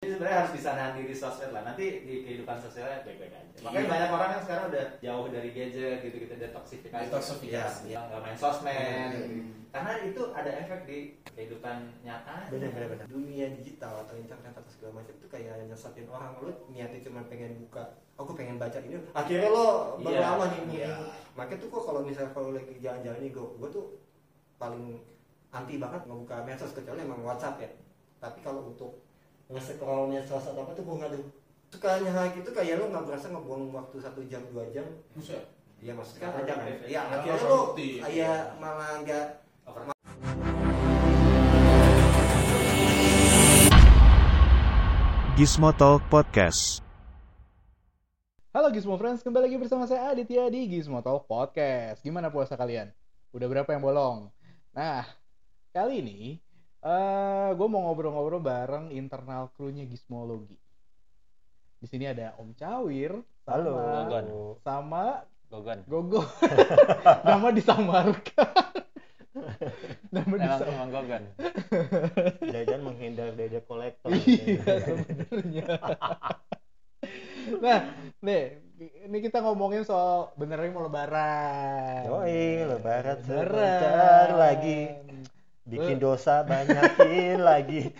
Jadi sebenarnya harus bisa nahan diri sosmed lah. Nanti di kehidupan sosialnya baik-baik aja. Makanya Iya. banyak orang yang sekarang udah jauh dari gadget gitu gitu detoksifikasi. Detoksifikasi. Ya, nggak main sosmed. Hmm. gitu. Karena itu ada efek di kehidupan nyata. bener-bener dunia digital atau internet atau segala macam itu kayak nyesatin orang lu niatnya cuma pengen buka aku pengen baca ini akhirnya lo baru Iya, nih iya. makanya tuh kok kalau misalnya kalau lagi jalan-jalan nih gue gue tuh paling anti banget ngebuka medsos kecuali emang WhatsApp ya tapi kalau untuk nge-scroll medsos atau apa tuh gue nggak tuh sukanya hal gitu kayak lo nggak berasa ngebuang waktu satu jam dua jam Buset. ya maksudnya kan ada kan ya ya. Akhirnya lo kayak malah nggak Gizmo Talk Podcast. Halo Gizmo Friends, kembali lagi bersama saya Aditya di Gizmo Talk Podcast. Gimana puasa kalian? Udah berapa yang bolong? Nah, kali ini eh gue mau ngobrol-ngobrol bareng internal krunya Gizmologi. Di sini ada Om Cawir sama, Halo. sama Gogon. Gogo. Nama disamarkan. Nama disamarkan. emang Gogon. jajan menghindar dari kolektor Iya sebenarnya. nah, nih ini kita ngomongin soal benernya mau lebaran. Yoi, lebaran Lebaran. sebentar lagi. Bikin dosa banyakin lagi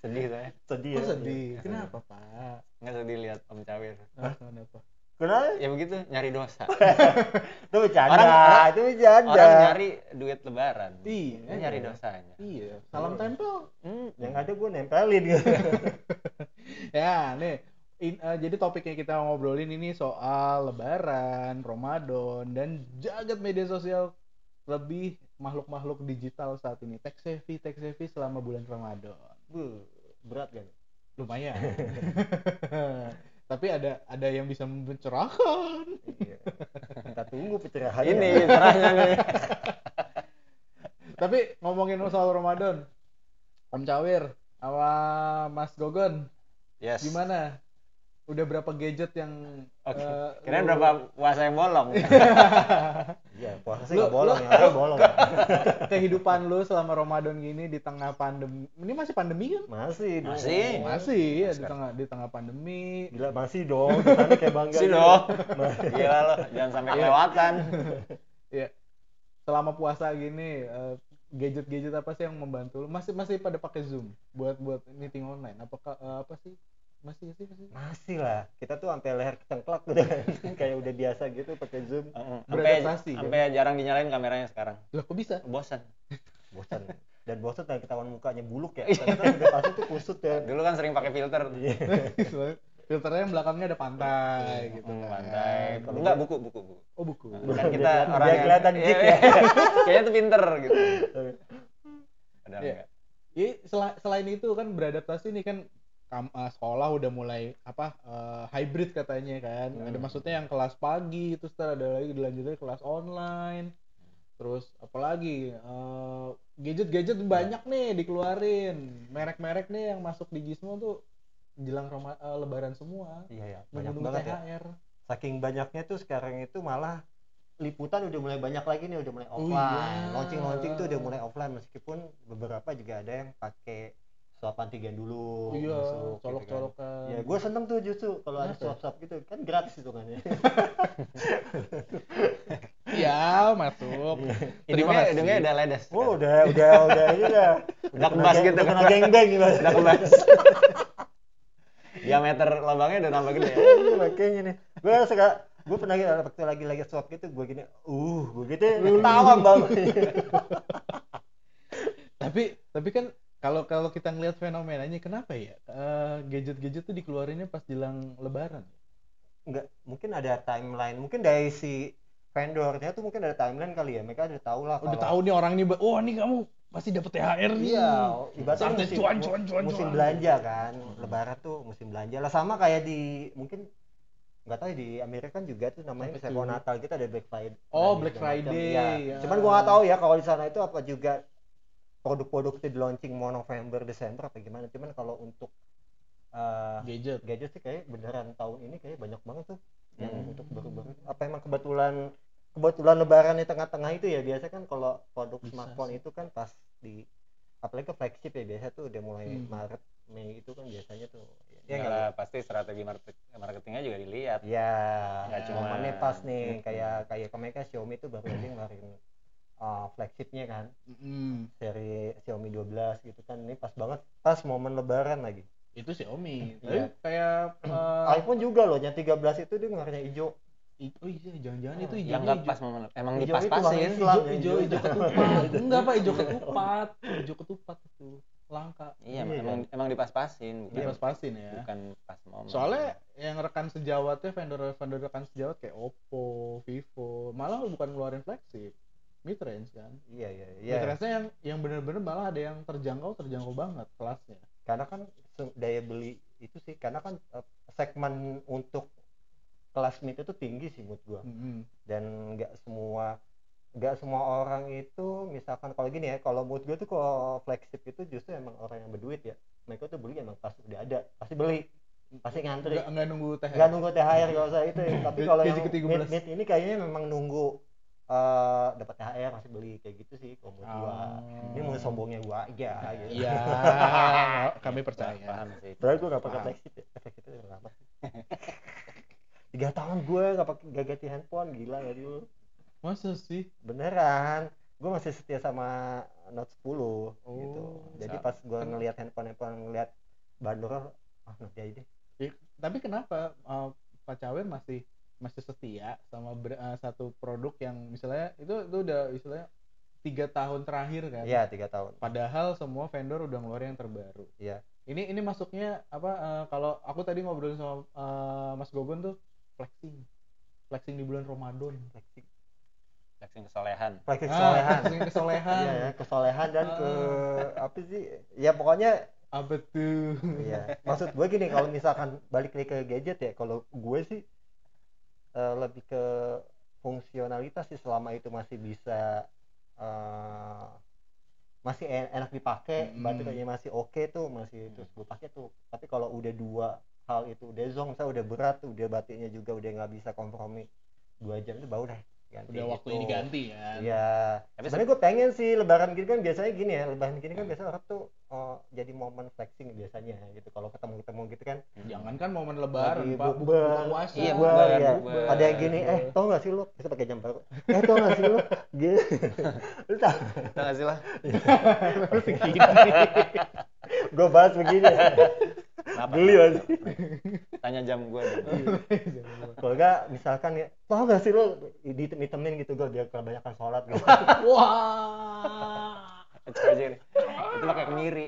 Sedih saya. sedih Oh, ya sedih. Kenapa, Pak? Nggak sedih lihat Om Cawir. Kenapa? kenapa Ya begitu, nyari dosa. itu bercanda Orang- orang- itu bercanda Orang nyari duit lebaran. Iya. Dia nyari dosanya. Iya, salam tempel. Hmm. yang ada gue nempelin gitu Ya, nih. in- eh, jadi topiknya kita ngobrolin ini soal lebaran, Ramadan, dan jagat media sosial lebih makhluk-makhluk digital saat ini. Tech savvy, tech savvy selama bulan Ramadan. Berat kan Lumayan. Tapi ada ada yang bisa mencerahkan. Iya. kita tunggu pencerahan Ini cerahnya nih. Tapi ngomongin soal Ramadan, Om Cawir sama Mas Gogon, Yes. gimana? Udah berapa gadget yang Oke. eh, Kirain lu- berapa puasa yang bolong. iya puasa sih Lu- bolong lu- ada bolong kehidupan lu selama Ramadan gini di tengah pandemi. Ini masih pandemi kan? masih dong. Masih. Masih ya di tengah di tengah pandemi. gila masih dong kita kayak bangga Sih gitu. dong. Masih. Gila lo, jangan sampai Iya. kelewatan. Selama puasa gini eh, gadget-gadget apa sih yang membantu lu? Masih masih pada pakai Zoom buat buat meeting online. Apakah eh, apa sih? Masih sih masih. masih lah kita tuh sampai leher kecengklak gitu kan kayak udah biasa gitu pakai zoom Heeh. Sampai Beradaptasi, sampai jarang dinyalain kameranya sekarang. Lah kok bisa? Bosan. bosan dan bosan dan ketahuan mukanya buluk ya karena kan udah pasti tuh kusut ya Dulu kan sering pakai filter. Iya. Filternya yang belakangnya ada pantai gitu. Hmm, kan. pantai. Kalau Enggak buku buku buku. Oh buku. Kan kita orang yang kelihatan Iya, geek iya. ya. Kayaknya tuh pinter gitu. Iya. enggak. Sel- selain itu kan beradaptasi nih kan kam- eh, sekolah udah mulai apa eh, hybrid katanya kan. Hmm. Ada maksudnya yang kelas pagi terus ada lagi dilanjutnya kelas online. Terus apalagi eh, gadget-gadget banyak nih dikeluarin. Merek-merek nih yang masuk di Gizmo tuh jelang Roma- eh, lebaran semua. iya ya banyak banget ya THR. saking banyaknya tuh sekarang itu malah liputan udah mulai banyak lagi nih udah mulai Oh, offline iya. launching launching tuh udah mulai offline meskipun beberapa juga ada yang pakai swab antigen dulu Iya, masuk, gitu kan. colok-colokan. ya gue seneng tuh justru kalau ada swab swab gitu kan gratis itu kan ya Iya, masuk. Terima kasih. hidungnya udah ledes. oh udah udah udah ini udah Udah kebas gitu. udah kena gengbang gitu Udah kebas. Diameter lubangnya udah nambah gede. Iya, makanya nih gue suka gue pernah gitu, waktu lagi lagi swab gitu gue gini uh gue gitu ketawa bang tapi tapi kan kalau kalau kita ngelihat fenomenanya kenapa ya? Eh, gadget-gadget tuh dikeluarinnya pas jelang lebaran? Nggak mungkin ada timeline. Mungkin dari si vendornya tuh mungkin ada timeline kali ya. Mereka udah tahu lah udah tahu nih orang nih ba- wah nih kamu pasti dapet THR nih. Iya ibaratnya musim, cuan, cuan, cuan, musim cuan. belanja kan. Lebaran tuh musim belanja. Lah sama kayak di mungkin nggak tahu ya, di Amerika kan juga tuh namanya misalnya kalau Natal kita ada Black Friday Oh, Black. Friday, Iya. ya. cuman gua nggak tahu ya kalau di sana itu apa juga produk-produk itu di launching mau November Desember apa gimana cuman kalau untuk eh, gadget gadget sih kayak beneran tahun ini kayak banyak banget tuh yang Hmm. untuk baru-baru apa emang kebetulan kebetulan lebaran di tengah-tengah itu ya biasa kan kalau produk Bisa smartphone sih. itu kan pas di apalagi ke flagship ya biasa tuh udah mulai Hmm. Maret Mei itu kan biasanya tuh Ya, nggak? lah, pasti strategi market- marketingnya juga dilihat. Ya, Nggak cuma- momennya pas nih kayak kayak kemarin kan Xiaomi itu baru aja ngeluarin uh, flagshipnya kan Mm, seri Xiaomi 12 gitu kan ini pas banget pas momen lebaran lagi itu Xiaomi. Tapi Iya. kayak eh, iPhone juga loh yang 13 itu dia ngeluarin hijau i- oh iya jangan-jangan itu Oh, hijaunya Yang nggak hijau- pas momen emang Hijau itu dipas-pasin. warna Islam. hijau hijau hijau. hijau ketupat enggak pak hijau ketupat hijau ketupat itu langka Iya, Iya, emang emang dipas-pasin, bukan, dipas-pasin ya bukan pas momen. soalnya yang rekan sejawatnya vendor vendor rekan sejawat kayak Oppo, Vivo malah bukan ngeluarin flagship mid range kan. Iya iya mid iya. Range-nya yang yang bener-bener malah ada yang terjangkau terjangkau banget kelasnya. Karena kan daya beli itu sih karena kan uh, segmen untuk kelas mid itu tinggi sih menurut gua. Mm-mm. dan nggak semua nggak semua orang itu misalkan kalau gini ya kalau menurut gue tuh kalau flagship itu justru emang orang yang berduit ya. Mereka tuh beli emang pas udah ada pasti beli pasti ngantri. Nggak nunggu teh nggak nunggu THR gak usah itu ya. tapi kalau yang Gaji ke-13. mid, mid ini kayaknya memang nunggu eh dapat THR masih beli kayak gitu sih kalau menurut gua Oh. ini mau sombongnya gua aja gitu. Iya. Kami percaya. Paham sih. Soalnya gue gak pakai flagship ya. Flagship itu udah lama tiga tahun gue gak pakai gak ganti handphone gila gak dulu masa sih? Beneran. Gue masih setia sama Note 10 gitu. Oh, jadi sama. pas gue ngelihat handphone handphone ngelihat bandrol ah nanti aja deh. Ya, tapi kenapa uh, Pak Cawen masih masih setia sama ber- uh, satu produk yang misalnya itu itu udah istilahnya tiga tahun terakhir kan? iya tiga tahun Padahal semua vendor udah ngeluarin yang terbaru. Iya. Ini ini masuknya apa? uh, kalau aku tadi ngobrolin sama uh, Mas Gogon tuh flexing, flexing di bulan Ramadan. flexing Flexing kesolehan. flexing Ah, kesolehan flexing kesolehan. iya ya kesolehan dan ke Ah. apa sih ya pokoknya Apa tuh? Iya, maksud gue gini kalau misalkan balik lagi ke gadget ya, kalau gue sih eh, lebih ke fungsionalitas sih selama itu masih bisa eh, masih en- enak dipakai, Mm. baterainya masih oke tuh, masih terus gue pakai tuh. Tapi kalau udah dua hal itu udah zong, saya udah berat tuh, udah baterainya juga udah nggak bisa kompromi dua jam itu baru deh ganti Udah waktunya gitu. diganti kan? Iya. Tapi Sebenarnya gue pengen sih lebaran gini kan biasanya gini ya, lebaran gini kan biasanya orang tuh oh, jadi momen flexing biasanya gitu. Kalau ketemu-ketemu gitu kan, Jangan kan momen lebaran, Pak. Buka, puasa. Iya, bukber, ya, ada yang gini, eh tau gak sih lu bisa pakai jam baru? Eh tau gak sih lu? Gitu. Lu tau? Nggak sih lah? Segini. Gue bahas begini. Kenapa? Beli aja. Tanya jam gue. Kalau enggak misalkan ya, tau gak sih lu ditem-ditemin gitu gue biar kebanyakan sholat gitu. Wah. Coba aja nih. Itu pakai kemiri.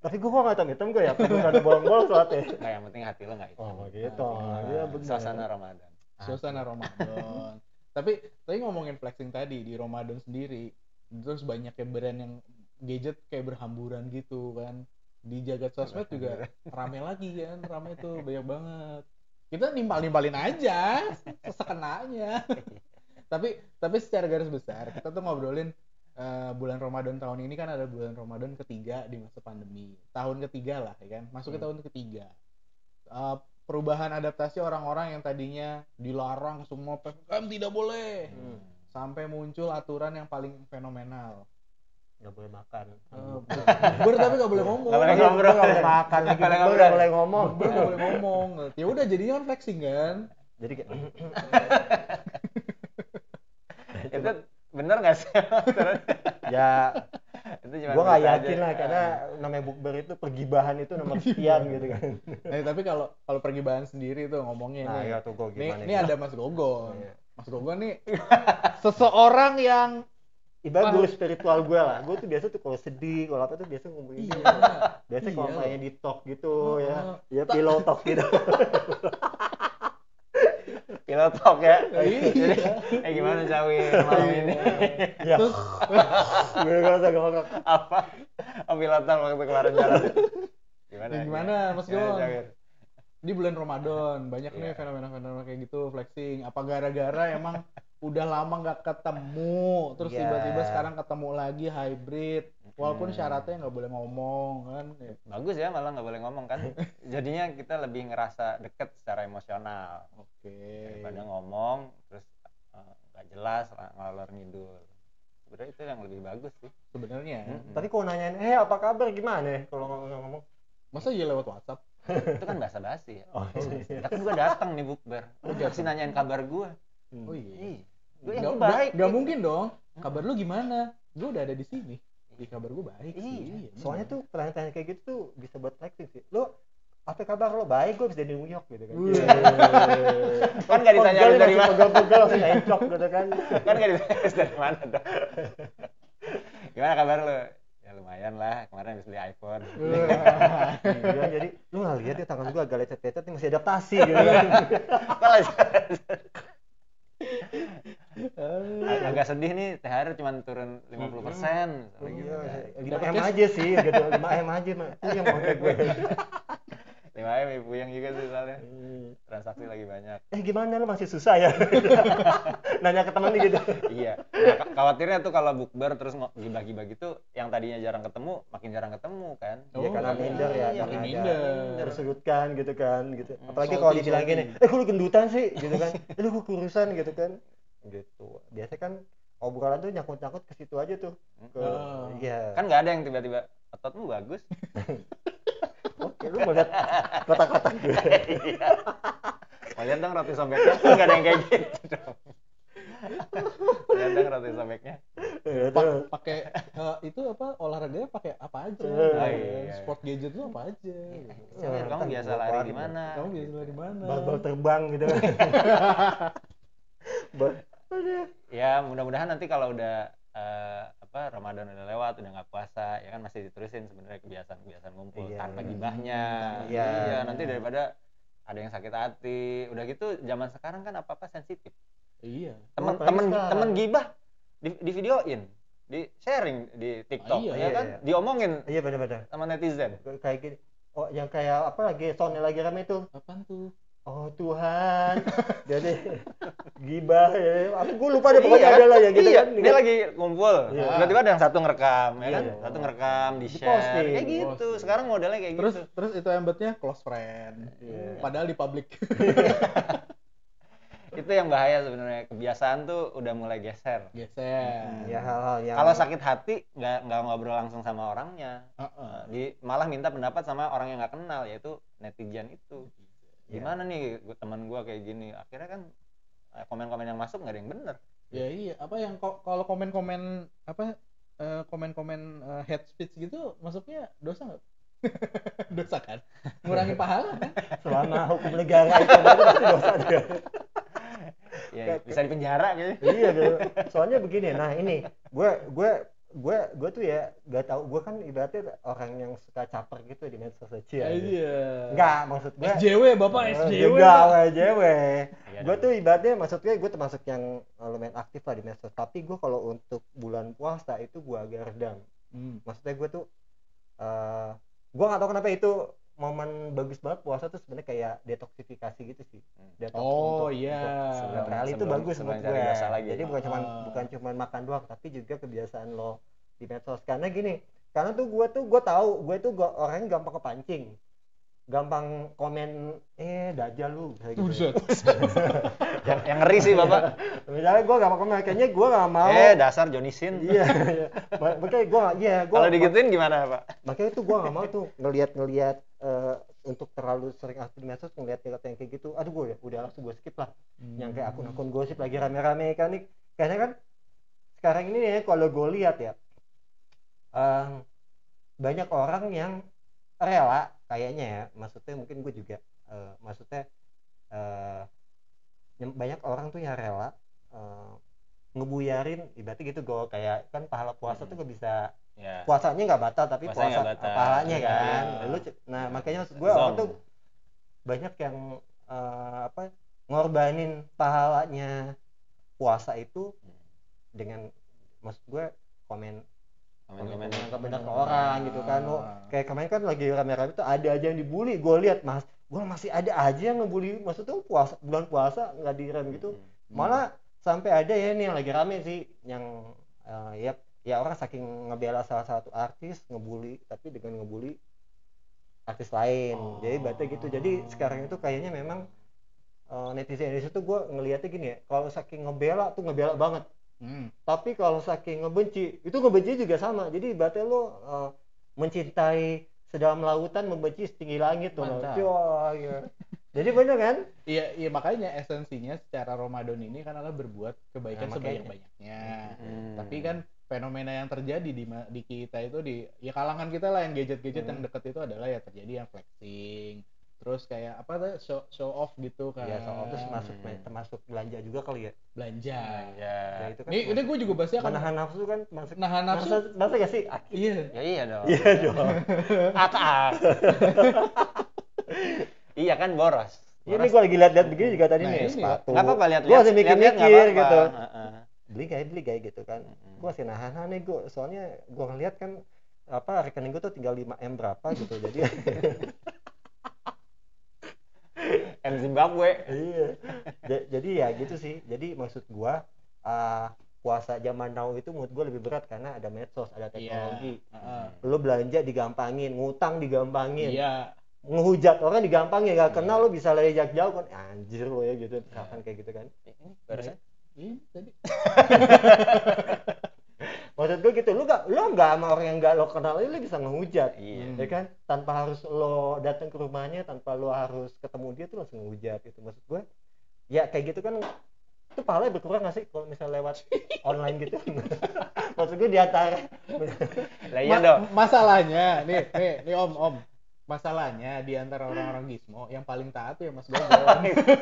Tapi gue kok gak hitam-hitam gue ya, bukan ada bolong-bolong sholatnya. Nggak yang penting hati lo nggak itu. Oh gitu, Ah, iya bener. Suasana Ramadan. Suasana Ramadan. tapi tapi ngomongin flexing tadi di Ramadan sendiri, terus banyak ya brand yang gadget kayak berhamburan gitu kan. Di jagat sosmed juga rame lagi kan, rame tuh banyak banget. Kita nimpal-nimpalin aja sekenanya. tapi tapi secara garis besar kita tuh ngobrolin eh, bulan Ramadan tahun ini kan ada bulan Ramadan ketiga di masa pandemi. Tahun ketiga lah ya kan, masuk ke Hmm. tahun ketiga. Eh, perubahan adaptasi orang-orang yang tadinya dilarang semua PPKM tidak boleh Hmm. sampai muncul aturan yang paling fenomenal. Gak boleh makan. Eh, Bukber tapi nggak boleh ngomong. Nggak boleh Gak ngobrol. boleh makan lagi, Nggak boleh gak ngobrol. boleh ngomong. Bukber nggak boleh ngomong. Ya udah jadinya kan flexing kan. Jadi kayak nggak sih? ya itu cuma gue berita yakin aja. lah karena namanya bukber itu pergibahan itu nomor sekian gitu kan Nah, tapi kalau kalau pergibahan sendiri tuh ngomongnya nah nih. ya tuh gue Nih, ini ada Mas Gogon. Iya. Mas Gogon nih seseorang yang ibarat guru spiritual gue lah gue tuh biasa tuh kalau sedih kalau apa tuh biasa ngomongin Iya. dia biasa kalau Iya. mainnya di talk gitu Oh, ya oh. ya pillow talk gitu pilot talk ya. Iya. Jadi, eh gimana Cawin malam ini? ya terus gue gak usah ngomong Apa? Pilot talk waktu kemarin jalan. Gimana? Ya, gimana, Mas Gon? Di bulan Ramadan banyak nih Iya. fenomena-fenomena kayak gitu flexing. Apa gara-gara emang udah lama nggak ketemu, terus Iya. tiba-tiba sekarang ketemu lagi hybrid, walaupun Hmm. syaratnya nggak boleh ngomong kan. Ya, Bagus ya malah nggak boleh ngomong kan. Jadinya kita lebih ngerasa deket secara emosional Oke. daripada ngomong terus eh, nggak jelas ngalor ngidul. sebenarnya itu yang lebih bagus sih sebenarnya. Mm-mm. Tapi kalau nanyain, eh apa kabar gimana ya? Kalau ngomong-ngomong, Masa iya lewat WhatsApp? itu kan bahasa basi ya oh iya. tapi gue datang nih bukber lu masih nanyain kabar gue Oh iya. Gue Gak, yang baik gak mungkin dong. Kabar lu gimana? Gue udah ada di sini. Di kabar gue baik sih. Iya. Soalnya tuh pertanyaan kayak gitu tuh bisa buat flexing sih. Lo apa kabar lo baik gue bisa di New York gitu kan. Wih. Kan nggak ditanya Pegel lu dari mana. Pegel-pegel langsung encok gitu kan. kan gak ditanya dari mana dong gimana kabar lu ya lumayan lah kemarin habis beli iPhone. Iya, jadi lu nggak lihat ya tangan gue agak lecet-lecet masih adaptasi gitu kan. Lagi? Agak sedih nih THR cuma turun 50% persen Iya, gitu. lima Dapet M cash. aja sih gitu, lima M aja mah. Itu yang mau gue. lima M ibu yang juga sih soalnya transaksi lagi banyak Eh gimana lu masih susah ya? Nanya ke temen nih gitu. iya nah, khawatirnya tuh kalau bukber terus gibah-gibah gitu yang tadinya jarang ketemu makin jarang ketemu kan Iya Oh, karena iya. minder ya, Iya, karena minder. tersudutkan gitu kan, gitu. Hmm, Apalagi kalau dibilang salty. gini, eh lu gendutan sih, gitu kan? Eh lu kurusan gitu kan? Gitu. Biasanya kan obrolan tuh nyangkut-nyangkut ke situ aja tuh. Ke, Oh. Iya. kan nggak ada yang tiba-tiba ototmu bagus Oke, lu mau lihat kotak-kotak gue. iya mau lihat dong roti sobeknya kan nggak ada yang kayak gitu dong lihat dong roti sobeknya Iya, Pa- pakai eh, itu apa olahraganya pakai apa aja? Oh, iya. Sport gadget lu apa aja? Iya. Kamu kan biasa lari di mana Kamu biasa lari mana? Bal-bal terbang gitu Ba- ya mudah-mudahan nanti kalau udah eh, apa Ramadan udah lewat udah nggak puasa ya kan masih diterusin sebenarnya kebiasaan-kebiasaan ngumpul Iya. tanpa gibahnya Iya. iya nanti daripada ada yang sakit hati udah gitu zaman sekarang kan apa apa sensitif Iya. temen apalagi temen sekarang. temen gibah di, di videoin di sharing di TikTok Ah, iya, ya iya, kan iya. diomongin Iya benar-benar. sama netizen Kayak gini. Oh, yang kayak apa lagi sound lagi rame tuh. Apaan tuh? Oh Tuhan. Jadi gibah ya. Aku gue lupa deh pokoknya Iya, ada lah ya gitu iya, kan. dia lagi ngumpul Iya. tiba-tiba ada yang satu ngerekam ya Iya. kan satu ngerekam di share kayak gitu sekarang modelnya kayak Terus gitu terus itu embednya close friend. Iya. Padahal di public. itu yang bahaya sebenarnya kebiasaan tuh udah mulai geser Geser. Ya hal-hal yang kalau sakit hati nggak nggak ngobrol langsung sama orangnya Heeh. Eh, di malah minta pendapat sama orang yang nggak kenal yaitu netizen itu Iya. Gimana nih gua- teman gua kayak gini akhirnya kan eh, komen-komen yang masuk nggak ada yang bener Ya iya, apa yang ko- kalau komen-komen apa eh, komen-komen eh, hate speech gitu masuknya dosa nggak? dosa kan? Ngurangi pahala kan? selama hukum negara itu pasti dosa dia. ya bisa dipenjara gitu iya gitu. Soalnya begini, nah ini gue gue gue gue tuh ya gak tau gue kan ibaratnya orang yang suka caper gitu di medsos sosial. Iya. Enggak, maksud gue SJW Bapak Eh, SJW. juga WJW. Iya gue tuh ibaratnya maksudnya gue termasuk yang lumayan aktif lah di medsos. Tapi gue kalau untuk bulan puasa itu gue agak redam. Hmm. Maksudnya gue tuh eh gue nggak tahu kenapa itu momen bagus banget puasa tuh sebenarnya kayak detoksifikasi gitu sih. Hmm. Detox Oh untuk- iya. Sebelum- Netral itu bagus menurut gue. lagi. Jadi bukan cuman Ah. bukan cuman makan doang, tapi juga kebiasaan lo di medsos. Karena gini, karena tuh gue tuh gue tahu gue tuh gua, orangnya gampang kepancing, gampang komen eh dajal lu kayak gitu. Yang, yang ngeri sih bapak. Misalnya gue gampang komen, kayaknya gue gak mau. eh dasar Johnny Sin. Iya, iya. Ma- makanya gue gak, iya, gue kalau digituin gimana pak? Makanya itu gue gak mau tuh ngelihat-ngelihat eh, untuk terlalu sering aktif di medsos ngelihat ngeliat yang kayak gitu. Aduh gue ya udah langsung gue skip lah. Yang kayak akun-akun gosip lagi rame-rame kan nih. Karena kan sekarang ini ya kalau gue lihat ya em, banyak orang yang rela kayaknya ya maksudnya mungkin gue juga eh, maksudnya eh, yang banyak orang tuh yang rela eh, ngebuyarin ibaratnya gitu gue kayak kan pahala puasa tuh gak bisa ya. puasanya nggak batal tapi Puasanya puasa batal. pahalanya Iya. kan. Lu c- nah makanya maksud gue orang tuh banyak yang eh, apa ngorbanin pahalanya puasa itu dengan maksud gue komen komen-komen komen nggak benar ke orang gitu kan. Lo Ah. kayak kemarin kan lagi rame-rame tuh ada aja yang dibully. Gue lihat mas gue masih ada aja yang ngebully. Maksud tuh puasa bulan puasa nggak direm gitu. Malah sampai ada ya nih yang lagi rame sih yang eh, ya ya orang saking ngebela salah satu artis ngebully tapi dengan ngebully artis lain. Jadi berarti gitu. Jadi sekarang itu kayaknya memang eh, netizen Indonesia tuh gue ngelihatnya gini ya kalau saking ngebela tuh ngebela banget Hmm. tapi kalau saking ngebenci itu ngebenci juga sama jadi berarti lo eh, mencintai sedalam lautan membenci setinggi langit tuh Mantap. Wah, iya. jadi bener kan Iya, iya makanya esensinya secara Ramadan ini kan adalah berbuat kebaikan Nah, sebanyak-banyaknya. Hmm. Tapi kan fenomena yang terjadi di di kita itu di ya kalangan kita lah yang gadget-gadget Hmm. yang deket itu adalah ya terjadi yang flexing, terus kayak apa tuh show, show off gitu kan. ya soal terus masuk Hmm. termasuk belanja juga kali ya? Belanja. ya Ya, itu kan Ini ini gue juga bahasnya kan menahan nafsu kan masuk nahan nafsu. masa masa gak sih? Iya. ya iya dong. Iya dong. Akak iya kan boros. Ini gue lagi lihat-lihat begini juga tadi Nah, nih ini. sepatu. Nggak apa-apa lihat gue masih mikir-mikir gitu. gitu beli kayak beli kayak gitu kan. Gue masih nahan nahan nih gue soalnya gue ngeliat kan apa rekening gue tuh tinggal 5 m berapa gitu. Jadi M Zimbabwe. Iya. Ja- jadi ya gitu sih. Jadi maksud gue ah, puasa zaman now itu menurut gue lebih berat karena ada medsos ada teknologi. Heeh. lo belanja digampangin ngutang digampangin. Iya. ngehujat orang digampangin gak kenal lo bisa lejak jauh kan. Anjir lo ya gitu. Misalkan kayak gitu kan? Ini barusan? Iya, tadi. maksud gue gitu lu gak lo gak sama orang yang gak lo kenal lo bisa ngehujat iya. ya kan? Tanpa harus lo datang ke rumahnya tanpa lo harus ketemu dia tuh langsung ngehujat gitu. Maksud gue ya kayak gitu kan itu pahalanya berkurang gak sih kalau misalnya lewat online gitu? Maksud gue di antara iya Ma- dong Masalahnya, nih, nih, nih Om, Om. Masalahnya di antara orang-orang Gizmo yang paling taat tuh ya Mas Gogo.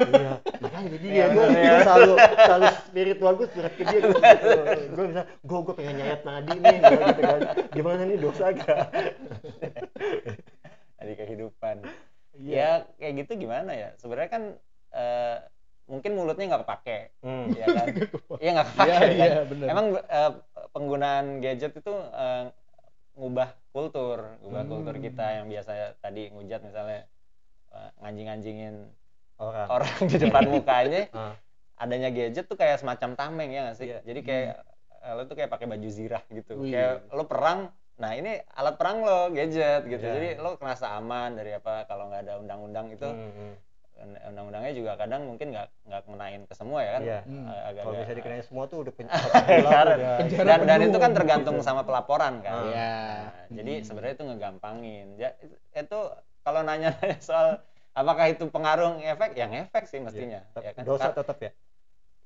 iya makanya jadi Iya, ya gue bener ya. selalu selalu spiritual gue spirit ke dia gue gue bisa gue gue pengen nyayat nadi nih gitu kan gimana nih dosa gak dari kehidupan Iya. ya kayak gitu gimana ya sebenarnya kan eh, mungkin mulutnya nggak kepake Hmm. ya kan iya nggak kepake Iya, kan iya, benar. emang eh, penggunaan gadget itu eh, ngubah kultur ngubah Hmm. kultur kita yang biasa tadi ngujat misalnya eh, nganjing-nganjingin orang orang di depan mukanya Ah. adanya gadget tuh kayak semacam tameng ya nggak sih Iya. jadi kayak eh, lo tuh kayak pakai baju zirah gitu Wih. kayak lo perang nah ini alat perang lo gadget gitu Iya. jadi lo kerasa aman dari apa kalau nggak ada undang-undang itu Hmm, hmm. Undang-undangnya juga kadang mungkin nggak nggak kenain ke semua ya kan Iya. Hmm. Agak kalau bisa dikenain semua tuh udah pen- Karena- udah Penjara dan dan itu kan tergantung sama pelaporan kan Ah. Iya. Nah, jadi Hmm. sebenarnya itu ngegampangin ya itu, itu kalau nanya soal apakah itu pengaruh efek yang efek sih mestinya ya kan dosa tetap ya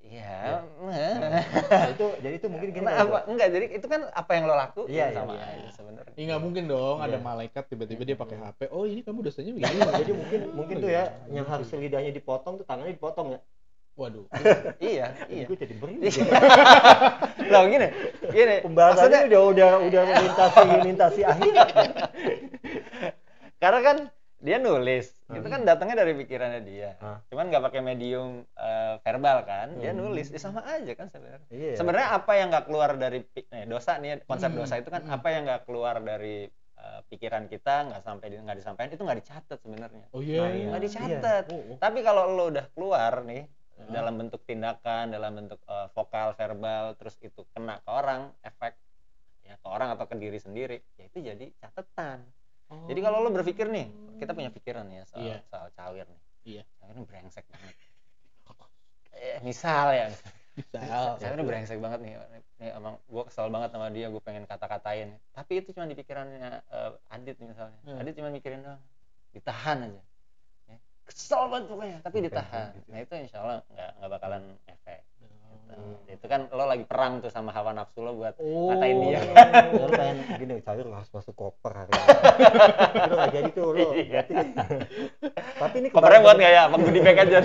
Iya. Nah, itu jadi itu mungkin gini Nah, apa, enggak, jadi itu kan apa yang lo lakuin Iya, iya, sama iya. aja sebenarnya. Iya nggak mungkin dong ada Iya. malaikat tiba-tiba dia pakai HP. Oh ini kamu dosanya begini. jadi mungkin mungkin tuh ya yang harus lidahnya dipotong tuh tangannya dipotong ya Waduh. iya, iya. gue jadi beri Iya. Loh gini, gini. pembahasannya udah udah udah melintasi melintasi akhirat ya. karena kan dia nulis, Hmm. itu kan datangnya dari pikirannya dia. Ah. Cuman nggak pakai medium eh, verbal kan, dia Hmm. nulis, ya sama aja kan sebenarnya. iya Sebenarnya apa yang nggak keluar dari eh, dosa nih, konsep Hmm. dosa itu kan Hmm. apa yang nggak keluar dari eh, pikiran kita nggak sampai di- nggak disampaikan itu nggak dicatat sebenarnya. Oh iya. Nah, iya. nggak dicatat. Iya. Oh, oh. Tapi kalau lo udah keluar nih Hmm. dalam bentuk tindakan, dalam bentuk eh, vokal, verbal, terus itu kena ke orang, efek ya ke orang atau ke diri sendiri, ya itu jadi catatan. Jadi kalau lo berpikir nih, kita punya pikiran ya soal Iya. soal cawir nih. Iya. Cawir ini brengsek banget. Eh, misal ya, Misal. cawir ini brengsek banget nih. Nih emang gue kesel banget sama dia, gue pengen kata-katain. Tapi itu cuma di pikirannya eh, Adit misalnya. Hmm. Adit cuma mikirin doang, ditahan aja. Ya, Kesel banget pokoknya, tapi ditahan. Nah itu insya Allah nggak nggak bakalan efek. Hmm. Itu kan lo lagi perang tuh sama hawa nafsu lo buat Oh. ngatain dia. Ya, lu pengen gini cair harus masuk koper hari ini lu nggak jadi tuh lu Iya. berarti tapi ini Kopernya buat nggak ya? Goodie bag aja?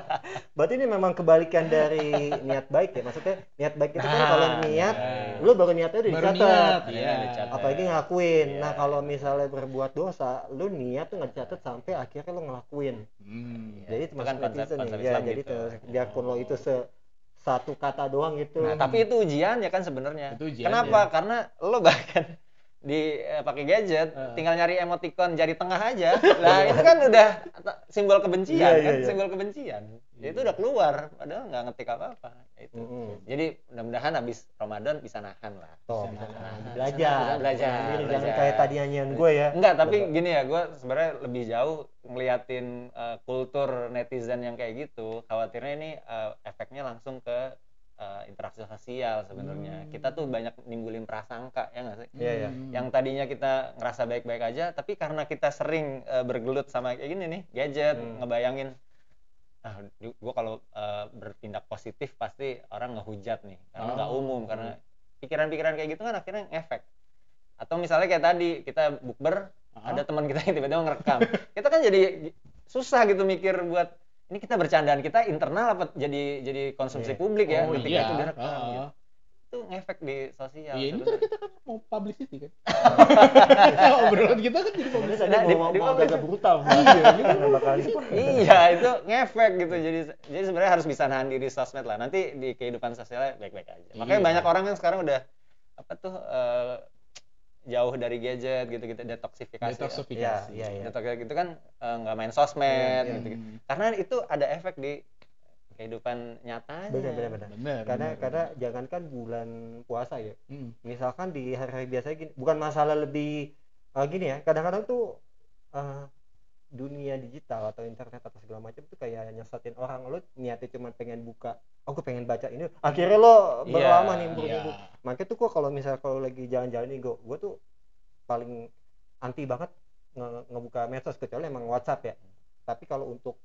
berarti ini memang kebalikan dari niat baik ya maksudnya niat baik itu kan Nah, kalau niat iya. lu baru niatnya udah Baru dicatat niat. Iya, Iya. dicatat. apalagi ngelakuin Iya. nah kalau misalnya berbuat dosa lu niat tuh nggak dicatat sampai akhirnya lu ngelakuin Hmm. Iya, jadi itu termasuk kan konsep- konsep ya Islam jadi gitu. biarpun lo itu se satu kata doang gitu Nah, tapi itu ujian ya kan sebenarnya. Itu ujian, Kenapa? ya. Karena lo bahkan di eh, pakai gadget, Eh. tinggal nyari emoticon jari tengah aja. Nah, itu kan udah simbol kebencian iya, kan, iya. simbol kebencian. Ya, itu udah keluar, padahal nggak ngetik apa-apa. Itu. Mm-mm. Jadi mudah-mudahan habis Ramadan bisa nahan lah. Toh, Bisa bisa nahan. belajar Bisa belajar, jangan belajar. kayak tadi nyanyian gue ya Enggak, tapi Coba. gini ya, gue sebenarnya lebih jauh ngeliatin eh, kultur netizen yang kayak gitu. Khawatirnya ini eh, efeknya langsung ke eh, interaksi sosial sebenarnya Hmm. kita tuh banyak nimbulin prasangka ya nggak sih Iya, iya. Hmm. yang tadinya kita ngerasa baik-baik aja tapi karena kita sering eh, bergelut sama kayak gini nih gadget Hmm. ngebayangin ah gue kalau eh, bertindak positif pasti orang ngehujat nih karena nggak Oh. umum karena pikiran-pikiran kayak gitu kan akhirnya ngefek atau misalnya kayak tadi kita bukber Ah. ada teman kita yang tiba-tiba ngerekam kita kan jadi susah gitu mikir buat ini kita bercandaan kita internal apa jadi jadi konsumsi Iya. publik ya oh ketika iya itu direkam Ah. gitu. Itu ngefek di sosial Iya, ini kan kita kan mau publicity kan. obrolan kita kan jadi publicity. tadi Nah, di- mau di- agak brutal. Iya, Pertama kali. iya itu ngefek gitu jadi jadi sebenarnya harus bisa nahan diri sosmed lah nanti di kehidupan sosialnya baik-baik aja makanya Iya. banyak orang yang sekarang udah apa tuh eh, jauh dari gadget gitu-gitu detoksifikasi ya. Detoksifikasi. Iya, iya, iya. Detox gitu kan eh, nggak main sosmed Iya, iya. gitu, Hmm. karena itu ada efek di kehidupan nyatanya Benar, benar, benar. Benar. Karena benar, karena benar. jangankan bulan puasa ya. Hmm. Misalkan di hari-hari biasa gini, bukan masalah lebih eh, gini ya. Kadang-kadang tuh eh, dunia digital atau internet atau segala macam tuh kayak nyesatin orang lo niatnya cuma pengen buka aku pengen baca ini akhirnya lo Iya, berlama nih Iya. minggu makanya tuh kok kalau misal kalau lagi jalan-jalan nih gue gue tuh paling anti banget nge- ngebuka medsos kecuali emang WhatsApp ya tapi kalau untuk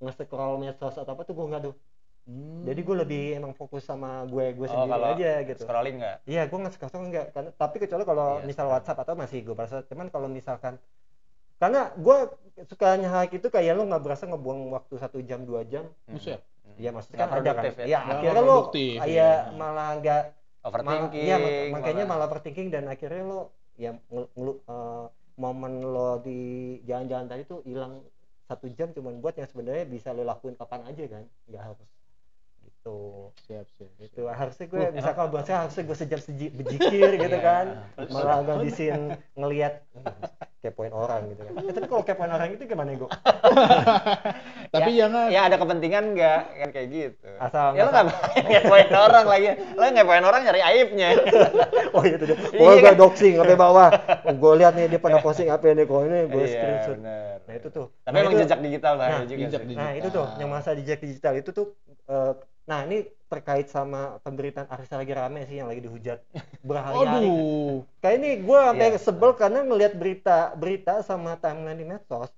nge-scroll medsos atau apa tuh gue nggak tuh Hmm. jadi gue lebih emang fokus sama gue gue Oh, sendiri kalau aja gitu scrolling nggak iya gue nggak scroll enggak karena tapi kecuali kalau Iya, misal. WhatsApp atau masih gue balas cuman kalau misalkan karena gue sukanya hal itu kayak lo nggak berasa ngebuang waktu satu jam dua jam Buset. ya maksudnya Nggak kan ada kan produktif ya. ya Nggak akhirnya lo produktif, kayak iya. malah nggak malah, overthinking iya mak- makanya malah overthinking dan akhirnya lo ya ngel- ngelu- eh, momen lo di jalan-jalan tadi tuh hilang satu jam cuman buat yang sebenarnya bisa lo lakuin kapan aja kan nggak harus gitu. Siap, siap. itu harusnya gue Uh, misalkan buat saya harusnya gue sejam seji, bejikir gitu Iya. kan. Malah ngabisin ngelihat kepoin orang gitu kan. Eh, tapi kalau kepoin orang itu gimana gue Tapi jangan ya ada kepentingan nggak? Kan kayak gitu. Asal ya lo nggak- ngepoin orang lagi. Lo ngepoin orang nyari aibnya. Oh iya tuh dia. Iya oh gue doxing sampai bawah. Gue lihat nih dia pernah posting apa ini kok ini gue Iya, screenshot. nah itu tuh. Tapi Nah, emang itu- jejak digital bahaya Nah, juga jejak sih. digital. Nah itu tuh yang masa jejak digital itu tuh eh, nah ini terkait sama pemberitaan artis lagi rame sih yang lagi dihujat berhari-hari. Aduh. Kayak ini gue sampai Iya. sebel karena ngelihat berita berita sama timeline di medsos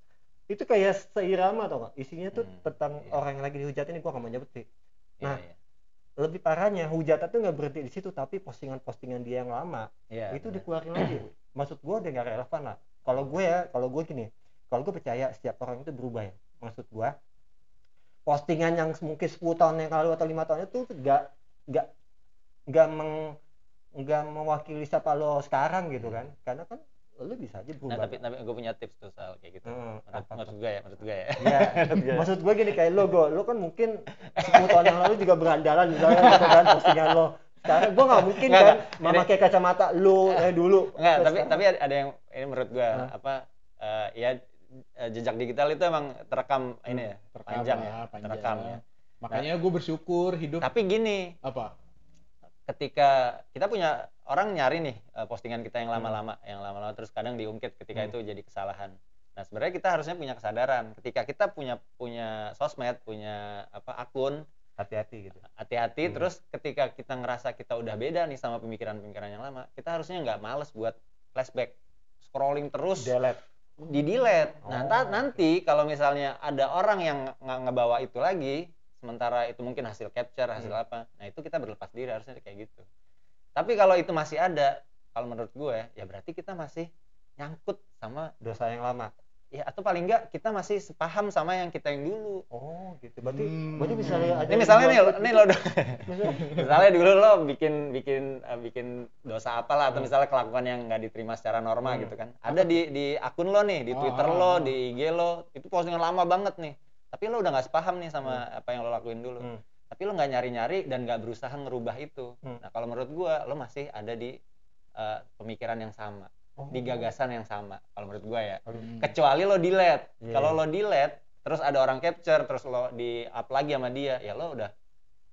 itu kayak seirama tau gak? Isinya tuh Hmm, tentang iya. orang yang lagi dihujat ini gue gak mau nyebut sih. Iya, Nah, iya. Lebih parahnya hujatan tuh nggak berhenti di situ tapi postingan-postingan dia yang lama Iya, itu bener. dikeluarin lagi. Maksud gue udah gak relevan lah. Kalau gue ya, kalau gue gini, kalau gue percaya setiap orang itu berubah ya. Maksud gue postingan yang mungkin 10 tahun yang lalu atau lima tahun itu gak gak gak meng nggak mewakili siapa lo sekarang gitu kan karena kan lo bisa aja Nah, berubah tapi, tapi gue punya tips tuh soal kayak gitu. Hmm, menurut, apa-apa. menurut gue ya, menurut gue ya. Iya. maksud gue gini kayak lo go lo kan mungkin 10 tahun yang lalu juga berandalan misalnya gitu kan postingan lo sekarang gue nggak mungkin Nggak, kan nggak. memakai kacamata lo eh dulu Enggak, Terus tapi sekarang- tapi ada yang ini menurut gue Hah? apa eh, ya jejak digital itu emang terekam ini ya, Terekam panjang ya, panjang. terekam ya. Makanya gue bersyukur hidup Tapi gini, apa? ketika kita punya orang nyari nih eh, postingan kita yang lama-lama, yang lama-lama terus kadang diungkit ketika Hmm. itu jadi kesalahan. Nah, sebenarnya kita harusnya punya kesadaran ketika kita punya punya sosmed, punya apa akun, hati-hati gitu hati-hati Hmm. terus ketika kita ngerasa kita udah beda nih sama pemikiran-pemikiran yang lama, kita harusnya nggak males buat flashback, scrolling terus delete di delete. Nah, Oh, oke. nanti kalau misalnya ada orang yang nggak ngebawa itu lagi, sementara itu mungkin hasil capture, hasil Hmm. apa, nah itu kita berlepas diri harusnya kayak gitu. Tapi kalau itu masih ada, kalau menurut gue ya berarti kita masih nyangkut sama dosa yang lama ya atau paling enggak kita masih sepaham sama yang kita yang dulu. oh gitu berarti Hmm. berarti bisa ada Ini misalnya nih, tweet nih lo. Misalnya- misalnya dulu lo bikin bikin eh, bikin dosa apalah atau Hmm. misalnya kelakuan yang nggak diterima secara normal Hmm. gitu kan ada di di akun lo nih di Ah, twitter ah, lo ah. di ig lo itu postingan lama banget nih tapi lo udah nggak sepaham nih sama apa yang lo lakuin dulu Hmm. tapi lo nggak nyari nyari dan nggak berusaha ngerubah itu Hmm. nah kalau menurut gua lo masih ada di eh, pemikiran yang sama Oh. Di gagasan yang sama kalau menurut gua ya Hmm. kecuali lo delete Iya, kalau iya. lo delete terus ada orang capture terus lo di up lagi sama dia ya lo udah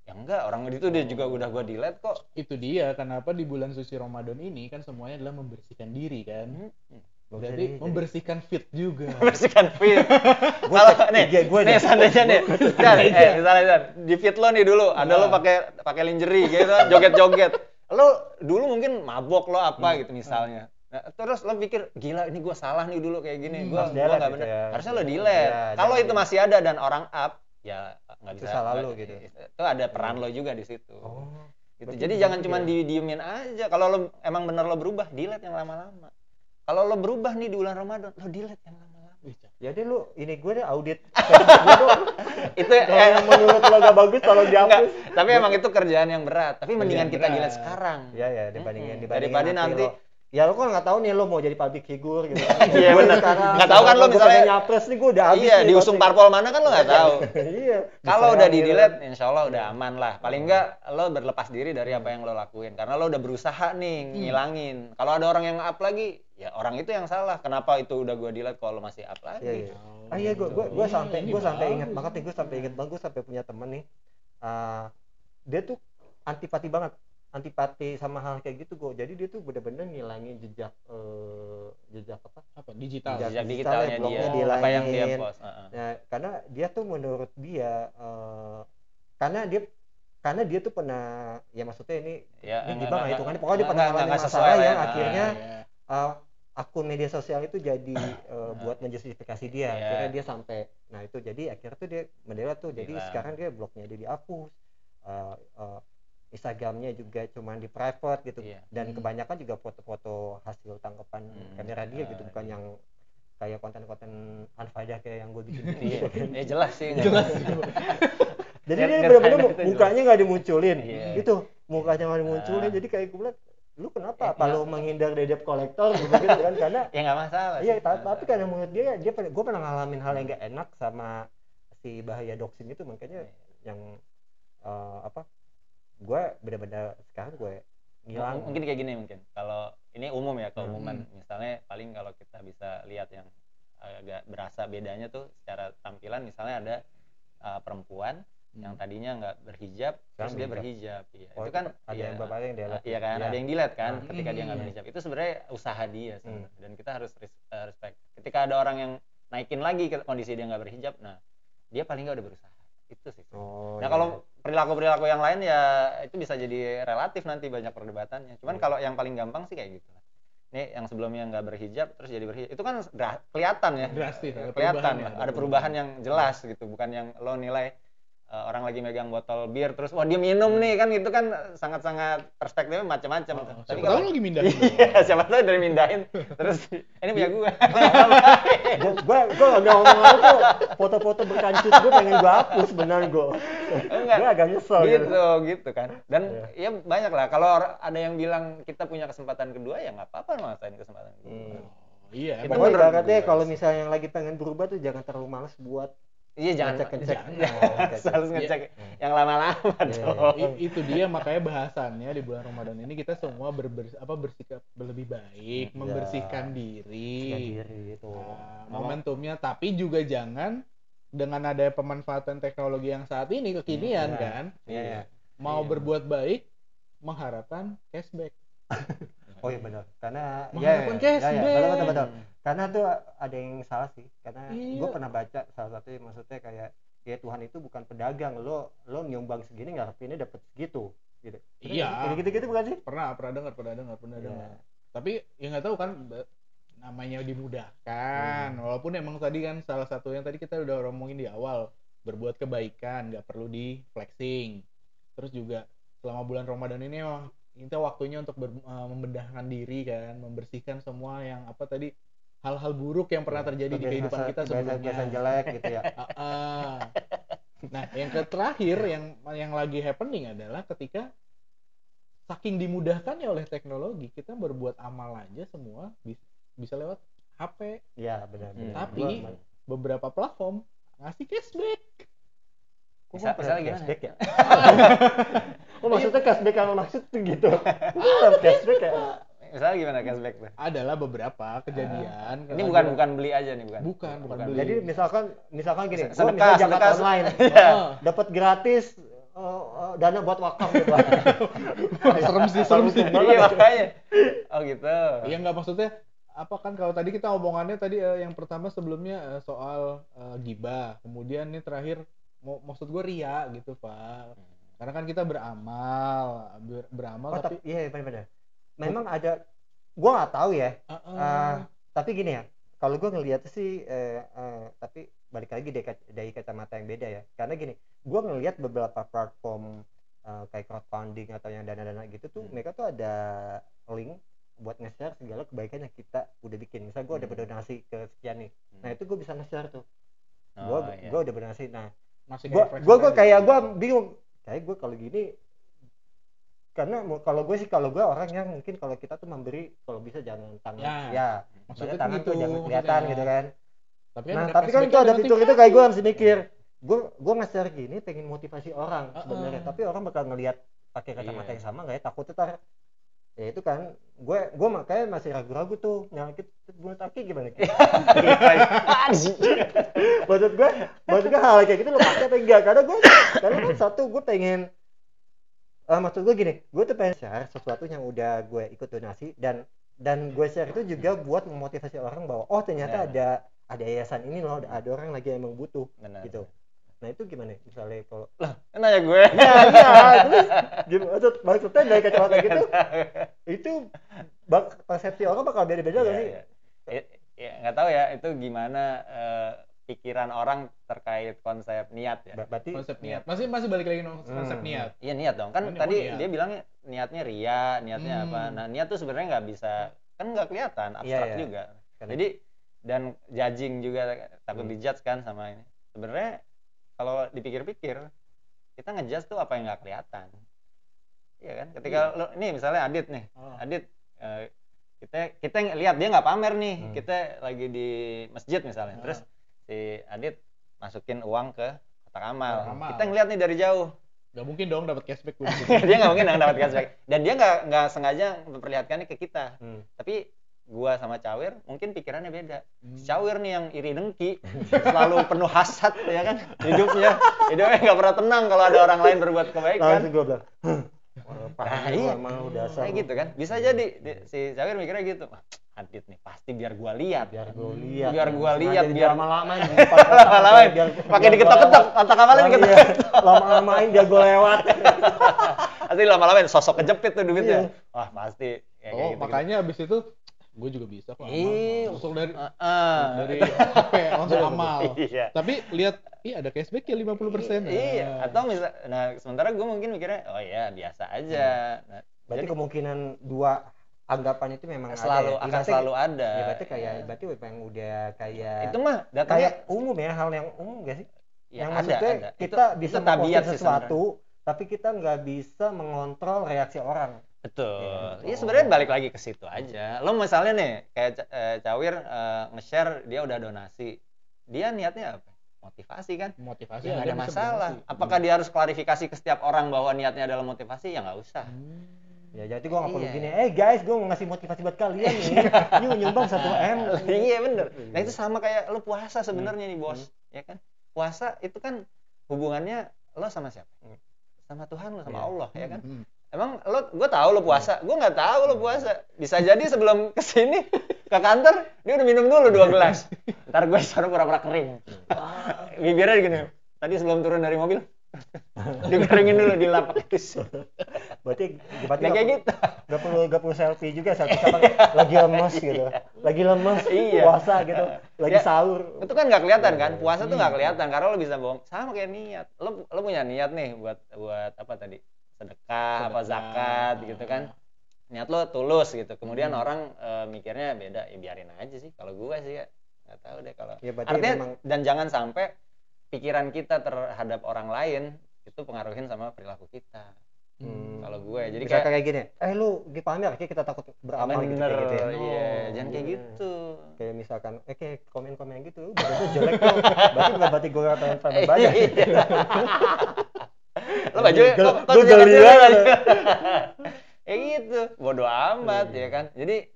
ya enggak orang itu dia juga udah gua delete kok Itu dia kenapa di bulan suci Ramadan ini kan semuanya adalah membersihkan diri kan. Hmm. Jadi di- membersihkan fit juga. Membersihkan fit. Kalau nih, gue nih seandainya nih, Dan, eh misalnya Dan, di fit lo nih dulu, ada lo pakai pakai lingerie gitu, joget-joget. Lo dulu mungkin mabok lo apa gitu misalnya. Nah, terus lo pikir gila ini gue salah nih dulu kayak gini, gue Harus gue delete nggak gitu bener. ya. Harusnya lo delete. Iya, Kalau itu masih ada dan orang up, ya nggak Itu bisa. salah lo gitu. Itu ada peran lo juga di situ. Oh. Gitu. Jadi begitu jangan cuma ya? didiemin aja. Kalau lo emang bener lo berubah, delete yang lama-lama. Kalau lo berubah nih di bulan Ramadan, lo delete yang lama-lama. Jadi lu ini gue deh audit gue dong. Itu Kalau eh, yang menurut lo gak bagus tolong enggak, dihapus. tapi emang itu kerjaan yang berat. Tapi mendingan kita berat. delete sekarang. Ya ya dibandingin dibandingin Daripada nanti lo- ya lo kan nggak tahu nih lo mau jadi public figure gitu kan. Iya, bener. sekarang Nggak tahu kan lo misalnya- nyapres nih gue udah habis iya, nih diusung parpol mana kan lo nggak tahu. iya. Kalau udah di Diserang delete, gitu. insya Allah udah aman lah. Paling enggak lo berlepas diri dari apa yang lo lakuin. Karena lo udah berusaha nih ngilangin. Kalau ada orang yang up lagi, ya orang itu yang salah. Kenapa itu udah gue delete kalau lo masih up lagi? Iya, iya. Ah iya gue gue gue sampai gue sampai bagus. ingat banget nih gue sampai ingat banget gue sampai punya temen nih. Ah, dia tuh antipati banget antipati sama hal kayak gitu gue jadi dia tuh bener-bener ngilangin jejak eh, jejak apa Apa? Digital. Jejak Jejak digitalnya, digitalnya blognya dia, dihilangin. apa yang dia post. Heeh. Nah, karena dia tuh menurut dia eh, karena dia karena dia tuh pernah ya maksudnya ini Ya, ini enggak- gimana enggak- itu kan pokoknya dia enggak- pernah ngalamin masalah lah yang ya. akhirnya Iya. uh, akun media sosial itu jadi uh, buat menjustifikasi dia Iya. akhirnya dia sampai nah itu jadi akhirnya tuh dia mendelat tuh jadi Gila. sekarang dia blognya dia dihapus uh, uh, Instagramnya juga cuman di private gitu Iya. dan Hmm. kebanyakan juga foto-foto hasil tangkapan Hmm. kamera dia gitu bukan iya. yang kayak konten-konten unfaedah kayak yang gue bikin Iya, ya jelas sih. nggak- Jelas. jadi dia benar-benar highlight itu mukanya nggak dimunculin Iya. gitu mukanya nggak dimunculin jadi kayak gue bilang lu kenapa Eh, apa nggak- lu menghindar dari debt collector gitu, gitu kan karena Ya nggak masalah. iya tapi karena menurut dia dia pernah gue pernah ngalamin hal yang gak enak sama si bahaya doxing itu makanya yang eh, apa gue benar-benar sekarang gue ngilang mungkin kayak gini mungkin kalau ini umum ya keumuman Hmm. misalnya paling kalau kita bisa lihat yang agak berasa bedanya tuh secara tampilan misalnya ada uh, perempuan yang tadinya nggak berhijab terus dia berhijab. berhijab iya. Oh, itu kan ada iya, yang beberapa yang delete iya kan Iya. ada yang dilihat kan Hmm. ketika dia nggak Hmm. berhijab itu sebenarnya usaha dia Hmm. dan kita harus uh, respect ketika ada orang yang naikin lagi ke kondisi dia nggak berhijab nah dia paling nggak udah berusaha itu sih oh, Nah iya. kalau perilaku-perilaku yang lain ya itu bisa jadi relatif nanti banyak perdebatannya. Cuman Hmm. kalau yang paling gampang sih kayak gitu lah. Nih yang sebelumnya nggak berhijab terus jadi berhijab itu kan kelihatan ya. Drastis, ada kelihatan perubahan ya. Ada perubahan yang jelas gitu, bukan yang lo nilai uh, orang lagi megang botol bir terus wah dia minum nih kan itu kan sangat-sangat perspektifnya macam-macam. Oh, Tapi siapa tahu lagi mindah. Iya, siapa tahu dari mindahin terus ini punya gue. gue gue gue agak ngomong apa tuh foto-foto berkancut gue pengen gue hapus benar gue Enggak. gue agak nyesel gitu gitu kan dan Iya. ya banyak lah kalau ada yang bilang kita punya kesempatan kedua ya nggak apa-apa masain kesempatan kedua Hmm. Oh, iya. Itu kalau misalnya yang lagi pengen berubah tuh jangan terlalu males buat iya jangan ngecek-ngecek. jangan. selalu ngecek yang lama-lama Iya, dong I- itu dia makanya bahasannya di bulan Ramadan ini kita semua berber, apa bersikap lebih baik, Iya. membersihkan diri. diri itu Nah, momentumnya tapi juga jangan dengan ada pemanfaatan teknologi yang saat ini kekinian Iya. kan Iya, iya. mau Iya. berbuat baik mengharapkan cashback oh iya benar karena Mengharapkan ya, ya, ya, cashback. betul, betul, betul. karena tuh ada yang salah sih karena Iya. gue pernah baca salah satu maksudnya kayak ya Tuhan itu bukan pedagang lo lo nyumbang segini ngarepinnya dapat segitu gitu Iya. gitu gitu bukan sih pernah pernah dengar pernah dengar pernah Iya. dengar tapi ya nggak tahu kan namanya dimudahkan Hmm. walaupun emang tadi kan salah satu yang tadi kita udah ngomongin di awal berbuat kebaikan nggak perlu di flexing terus juga selama bulan Ramadan ini memang kita waktunya untuk ber- eh, membendahkan diri kan membersihkan semua yang apa tadi hal-hal buruk yang pernah terjadi di kehidupan kita sebelumnya kebiasaan jelek gitu ya Ah, ah. Nah, yang ke terakhir yang yang lagi happening adalah ketika saking dimudahkannya oleh teknologi, kita berbuat amal aja semua bisa, bisa lewat HP. Iya benar. Benar. Tapi Gua- beberapa platform ngasih cashback. Kok Bisa- misalnya cashback ya? oh maksudnya cashback yang maksud tuh gitu. Bukan cashback ya? misalnya gimana cashback tuh Adalah beberapa kejadian. ini Ada- bukan bukan beli aja nih bukan Bukan, bukan beli. Jadi misalkan misalkan gini, gua misalnya sedekah. online, Ah, dapat gratis eh, eh, dana buat wakaf gitu. serem sih, serem sih. iya makanya oh gitu Iya nggak maksudnya apa kan kalau tadi kita omongannya tadi eh, yang pertama sebelumnya eh, soal eh, gibah, kemudian nih terakhir mau maksud gue ria gitu pak. Karena kan kita beramal, ber- beramal oh tapi tapi iya benar-benar memang ada gua nggak tahu ya Ah, ah. Ah, tapi gini ya kalau gue ngelihat sih eh, eh, tapi balik lagi dari, dari kacamata yang beda ya karena gini gue ngelihat beberapa platform eh, kayak crowdfunding atau yang dana-dana gitu tuh Hmm. mereka tuh ada link buat nge-share segala kebaikan yang kita udah bikin misal gue udah Hmm. berdonasi ke sekian nih Hmm. nah itu gue bisa nge-share tuh gue Oh, iya. gue udah berdonasi nah masih gue kayak gue kayak tadi. gue bingung kayak gue kalau gini karena kalau gue sih kalau gue orang yang mungkin kalau kita tuh memberi kalau bisa jangan tangan Ya, ya, maksudnya tangan gitu, tuh jangan kelihatan gitu kan. Tapi nah ada tapi kan itu ada fitur itu kayak gue harus mikir gue gue nge-share gini pengen motivasi orang sebenarnya tapi orang bakal ngelihat pakai kacamata Iya. yang sama nggak ya? Takutnya tar ya itu kan gue gue makanya masih ragu-ragu tuh nyakit bunuh kaki gimana maksud gue maksud gue hal kayak gitu lo pakai apa enggak karena gue karena kan satu gue pengen eh maksud gue gini gue tuh pengen share sesuatu yang udah gue ikut donasi dan dan gue share itu juga buat memotivasi orang bahwa oh ternyata Benar. ada ada yayasan ini loh ada orang lagi yang emang butuh Benar. gitu nah itu gimana misalnya kalau Kan nanya gue. ya iya terus gimana maksud maksudnya dari kacamata gitu itu bak persepsi orang bakal beda-beda gak Iya, sih iya. Ya, ya, nggak tahu ya itu gimana eh, pikiran orang terkait konsep niat ya. Ber- berarti konsep niat. Masih masih balik lagi no- konsep Hmm. niat. Iya niat dong kan Oh, tadi niat. dia bilangnya niatnya ria, niatnya Hmm. apa. Nah niat tuh sebenarnya nggak bisa kan nggak kelihatan abstrak Iya, iya. juga. Karena- Jadi dan judging juga takut Hmm. dijudge kan sama ini. Sebenarnya kalau dipikir-pikir kita ngejudge tuh apa yang nggak kelihatan. Iya kan? Ketika lo ini misalnya Adit nih, Oh. Adit eh, kita kita lihat dia nggak pamer nih, Hmm. kita lagi di masjid misalnya. Ah. Terus si Adit masukin uang ke kotak amal. Kotak amal. Kita ngeliat nih dari jauh. Gak mungkin dong dapat cashback dia nggak mungkin dong dapat cashback. Dan dia nggak nggak sengaja memperlihatkannya ke kita. Hmm. Tapi gua sama Cawir mungkin pikirannya beda. Hmm. Si Cawir nih yang iri dengki, selalu penuh hasad ya kan hidupnya. Hidupnya nggak pernah tenang kalau ada orang lain berbuat kebaikan. langsung gue bilang "Huh, Nah, iya. mau dasar Kayak gitu kan. Bisa jadi di- si Cawir mikirnya gitu. Adit nih pasti biar gua lihat. biar gue lihat Biar gua lihat, biar- lama-lama Lama-lama pakai diketok-ketok, kotak amalnya diketok. lama-lamain biar gue lewat Pasti lama-lama sosok kejepit tuh duitnya. Iya. Wah, pasti ya, Oh, gitu, makanya abis itu gue juga bisa kok. amal. Iya. Langsung dari Heeh. dari HP langsung amal. Iya. Tapi lihat, ih ada cashback ya 50%. persen. Iya, atau misal nah sementara gue mungkin mikirnya oh ya biasa aja. Nah, berarti jadi kemungkinan dua anggapan itu memang selalu ada ya? akan selalu ada. ya berarti kayak Iya. berarti memang udah kayak itu mah datangnya kayak umum ya hal yang umum gak sih ya, yang ada, maksudnya ada. kita Itu- bisa itu tabiat memposting sesuatu tapi kita nggak bisa mengontrol reaksi orang Betul. Iya sebenarnya balik lagi ke situ aja. Lo misalnya nih kayak eh, Cawir eh, nge-share dia udah donasi. Dia niatnya apa? Motivasi kan? Motivasi Ya ada masalah. berdonasi. Apakah dia harus klarifikasi ke setiap orang bahwa niatnya adalah motivasi? Ya nggak usah. Hmm. ya jadi gua nggak perlu Iya. gini eh guys gua mau ngasih motivasi buat kalian nih yuk nyumbang 1 m iya bener. Nah itu sama kayak lo puasa sebenarnya nih bos, ya kan? Puasa itu kan hubungannya lo sama siapa? Sama Tuhan lo, sama Iya. Allah, ya kan? Hmm. Emang lo, gue tahu lo puasa, gue nggak tahu lo puasa. Bisa jadi sebelum ke sini ke kantor dia udah minum dulu dua gelas. Ntar gue suruh pura-pura kering. Bibirnya gini. Tadi sebelum turun dari mobil, dikeringin dulu di lapak tisu. berarti berarti nggak kayak gitu. nggak perlu nggak perlu selfie juga selfie kapan lagi lemes gitu lagi lemes Iya. puasa gitu lagi Ya, sahur Itu kan nggak kelihatan kan? Puasa tuh nggak kelihatan karena lo bisa bohong. Sama kayak niat. Lo lo punya niat nih buat buat apa tadi? Sedekah, apa Sedekah. zakat gitu kan. Niat lo tulus gitu. Kemudian Hmm. orang eh, mikirnya beda. Ya biarin aja sih. Kalau gue sih ya nggak tahu deh kalau. ya berarti Artinya memang dan jangan sampai pikiran kita terhadap orang lain itu pengaruhin sama perilaku kita. Hmm. Kalau gue jadi bisa kayak kayak gini eh lu di pamer kayak kita takut beramal gitu bener, kayak gitu ya iya, Oh. jangan kayak Iya. gitu. kayak misalkan eh kayak komen-komen gitu badan tuh jelek tuh berarti berarti gue ngatain pamer badan Iya. Lo baju Gua kecil-kecil geli ya? gitu, bodo amat ya kan. Jadi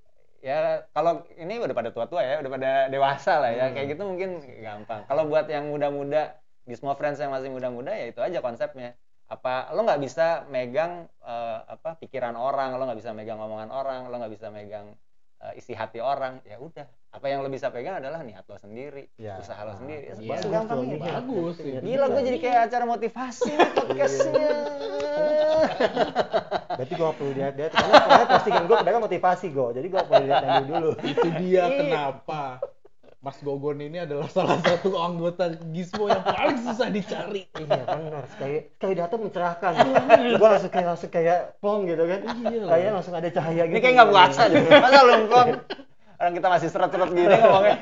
ya kalau ini udah pada tua-tua ya, udah pada dewasa lah ya, Hmm. kayak gitu mungkin gampang. Kalau buat yang muda-muda, di semua friends yang masih muda-muda ya itu aja konsepnya. Apa lo nggak bisa megang eh, apa pikiran orang, lo nggak bisa megang omongan orang, lo nggak bisa megang eh, isi hati orang ya udah apa yang lo bisa pegang adalah niat lo sendiri Ya. usaha lo sendiri ya, Iya, bagus itu. tuh, bagus Iya. itu. gila gue jadi kayak acara motivasi podcastnya Berarti gue perlu lihat dia karena postingan gue kebanyakan motivasi gue. Jadi gue perlu lihat yang dulu. itu dia Iya. kenapa Mas Gogon ini adalah salah satu anggota Gizmo yang paling susah dicari iya benar. Sekali sekali datang mencerahkan. gue langsung kayak langsung kayak pong gitu kan. Iya. Kayak langsung ada cahaya gitu. ini kayak nggak puasa deh masa lu ngomong orang kita masih seret-seret gini ngomongnya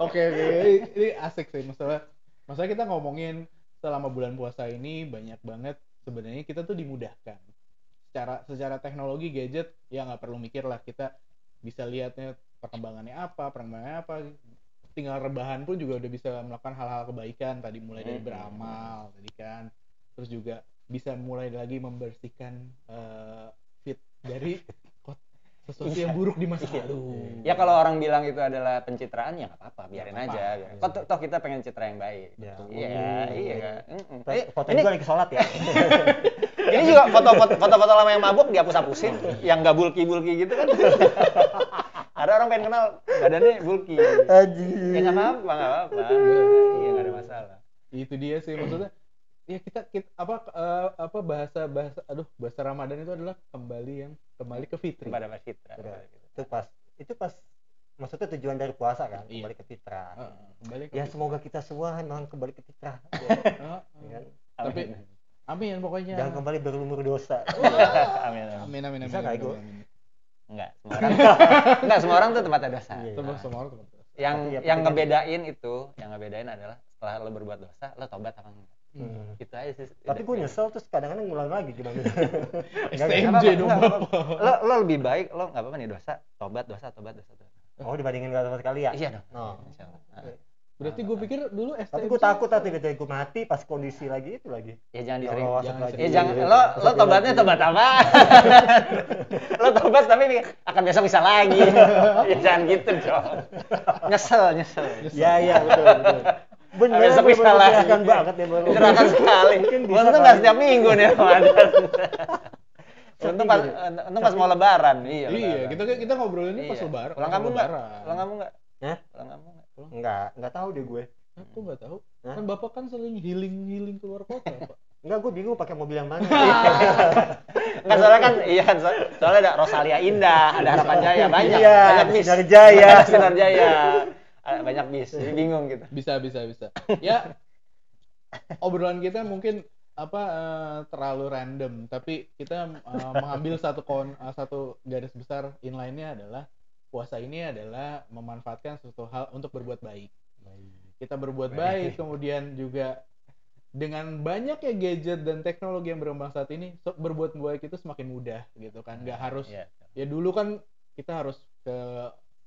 Oke, oke. Ini, ini asik sih masalah. Masalah kita ngomongin selama bulan puasa ini banyak banget sebenarnya kita tuh dimudahkan. Secara secara teknologi gadget ya nggak perlu mikir lah kita bisa lihatnya perkembangannya apa, perkembangannya apa. Tinggal rebahan pun juga udah bisa melakukan hal-hal kebaikan tadi mulai dari Hmm. beramal tadi kan. Terus juga bisa mulai lagi membersihkan eh, fit dari sesuatu yang buruk di masa lalu. ya kalau orang bilang itu adalah pencitraan ya nggak apa-apa biarin Nggak aja biarin. Kok toh- toh kita pengen citra yang baik Ya. iya iya Mm-mm. Foto- Eh, Foto ini gue lagi sholat ya. ini juga foto-foto foto-foto lama yang mabuk dihapus-hapusin yang nggak bulky-bulky gitu kan ada orang pengen kenal badannya bulky Aji. ya nggak apa-apa nggak apa-apa iya nggak ada masalah itu dia sih maksudnya ya kita, kita apa eh, apa bahasa bahasa aduh bahasa Ramadan itu adalah kembali yang kembali ke fitri kepada Mas Udah. Itu pas itu pas maksudnya tujuan dari puasa kan Iya. kembali ke fitrah. Heeh, kembali ke Ya fitri. semoga kita semua memang kembali ke fitrah. Heeh. ya kan? tapi amin pokoknya Jangan kembali berumur dosa. amin amin amin amin amin amin, Ego? amin. Enggak semua orang enggak semua orang tuh tempatnya dosa Iya. Terus semua orang teman yang Tapi ya, yang kan- ngebedain itu yang ngebedain adalah setelah lo berbuat dosa lo tobat apa enggak Hmm. gitu aja sih Tapi gue nyesel terus kadang-kadang ngulang lagi gimana? STMJ dong bapak lo lo lebih baik lo nggak apa-apa nih dosa tobat dosa tobat dosa tobat Oh dibandingin gak sama sekali ya? iya dong Oh. Insya Allah. Berarti gue pikir dulu STMJ Tapi gue takut nanti ketika gue mati pas kondisi lagi itu lagi. ya jangan Ya disering Allah, Jangan lagi. ya jangan lo lo tobatnya tobat apa lo tobat tapi akan besok bisa lagi ya jangan gitu dong nyesel nyesel Ya iya betul betul. Bener, Besok gue bisa lagi. menyerahkan banget ya baru. Menyerahkan sekali. Mungkin bisa Untung nggak kali. setiap minggu nih Ramadan. Untung pas, untung pas mau lebaran. Iya. iya kita kita ngobrolinnya pas Iya. lebaran Pulang pas kampung nggak? lebaran. Pulang kampung nggak? Hah? Pulang kampung nggak? Enggak, enggak tahu deh gue. aku nggak tahu Hah? kan bapak kan sering healing healing keluar kota pak Enggak, gue bingung pakai mobil yang mana. Enggak soalnya kan iya kan so- soalnya ada Rosalia Indah, ada Harapan Jaya banyak. Iya, banyak bis. Sinar Jaya. Sinar Jaya. Ada Banyak bis. Jadi bingung gitu. bisa bisa bisa ya obrolan kita mungkin apa eh, terlalu random tapi kita eh, mengambil satu kon eh, satu garis besar inline-nya adalah puasa ini adalah memanfaatkan suatu hal untuk berbuat baik kita berbuat baik kemudian juga dengan banyaknya gadget dan teknologi yang berkembang saat ini so- berbuat baik itu semakin mudah gitu kan nggak harus Iya. ya dulu kan kita harus ke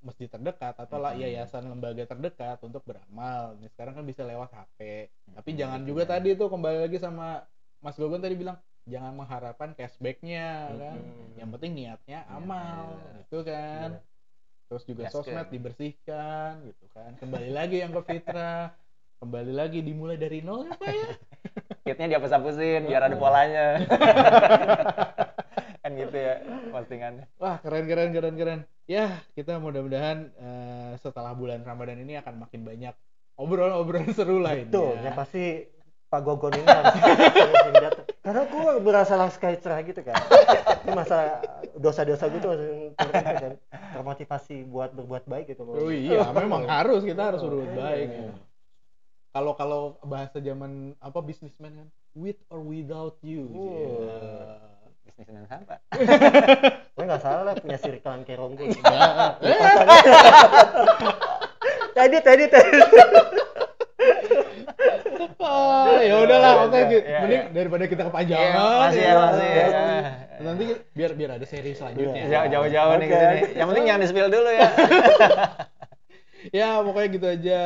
masjid terdekat atau lah Hmm. yayasan lembaga terdekat untuk beramal. Ini sekarang kan bisa lewat HP. Tapi Hmm, jangan gitu juga ya. tadi tuh kembali lagi sama Mas Gogon tadi bilang jangan mengharapkan cashbacknya kan. Hmm. Yang penting niatnya amal iya. gitu kan. Terus juga Gaskeun. sosmed dibersihkan gitu kan. Kembali lagi yang ke fitrah. Kembali lagi dimulai dari nol ya Pak ya. Kitnya dihapus-hapusin biar ada polanya. kan gitu ya postingannya. Wah keren keren keren keren. Ya kita mudah-mudahan eh, setelah bulan Ramadan ini akan makin banyak obrolan-obrolan seru lainnya. Betul, ya pasti Pak Gogon ini harus. Karena gue berasa langsung kayak cerah gitu kan. Ini masa dosa-dosa gitu langsung ter- kan. termotivasi buat berbuat baik gitu. Oh iya, memang harus kita harus berbuat baik. Kalau kalau bahasa zaman apa bisnismen kan, with or without you. Oh. Ya. Bisnis dengan apa? Gue nggak salah punya sirkelan kerong gue. Ya. Tadi tadi tadi. Ah, ya udahlah, oke. Iya, gitu. iya, Mending iya. daripada kita Iya, kepanjangan. masih ya, ya. masih ya. Nanti biar biar ada seri selanjutnya. Jauh- Jauh-jauh nih Oke. ke sini. Yang penting jangan di-spill dulu ya. ya pokoknya gitu aja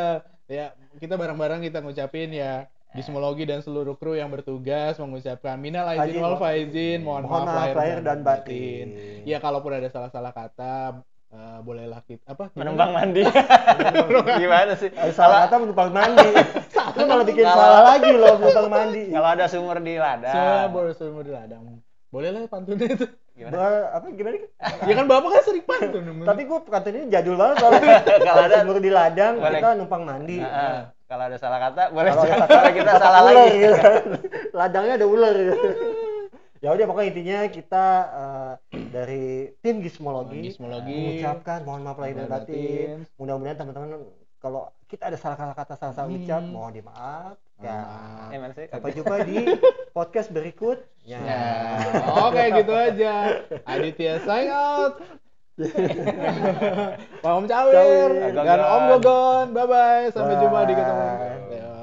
ya kita bareng-bareng kita ngucapin ya Bismologi dan seluruh kru yang bertugas mengucapkan minal aizin Aizin, wal faizin mohon, Mohon maaf, lahir dan, batin. ya kalaupun ada salah-salah kata eh, bolehlah kita apa? Menumpang mandi. Gimana sih? Salah kata menumpang mandi. Lu malah bikin salah lagi loh menumpang mandi. Kalau ada sumur di ladang. boleh semua di ladang bolehlah pantunnya itu Gimana? Ba- apa gimana? Ya kan bapak kan sering pantun. Tapi gue ini jadul banget soalnya. Kalau ada- sumur di ladang Boleh. kita numpang mandi. Nah, ah, kalau ada salah kata boleh Kalau kita salah lagi. gitu kan. Ladangnya ada ular gitu. Ya udah pokoknya intinya kita eh, dari tim Gizmologi, Gizmologi. mengucapkan mohon maaf lahir dan batin. Mudah-mudahan teman-teman kalau kita ada salah kata salah salah ucap Hmm. mohon dimaafkan. Maaf. Eh? Sampai jumpa di podcast berikutnya. Ya, oke gitu aja. Aditya sign out. Pak Om Cawir Cawir. dan Om Gogon. Bye bye. Sampai jumpa di ketemu. Bye.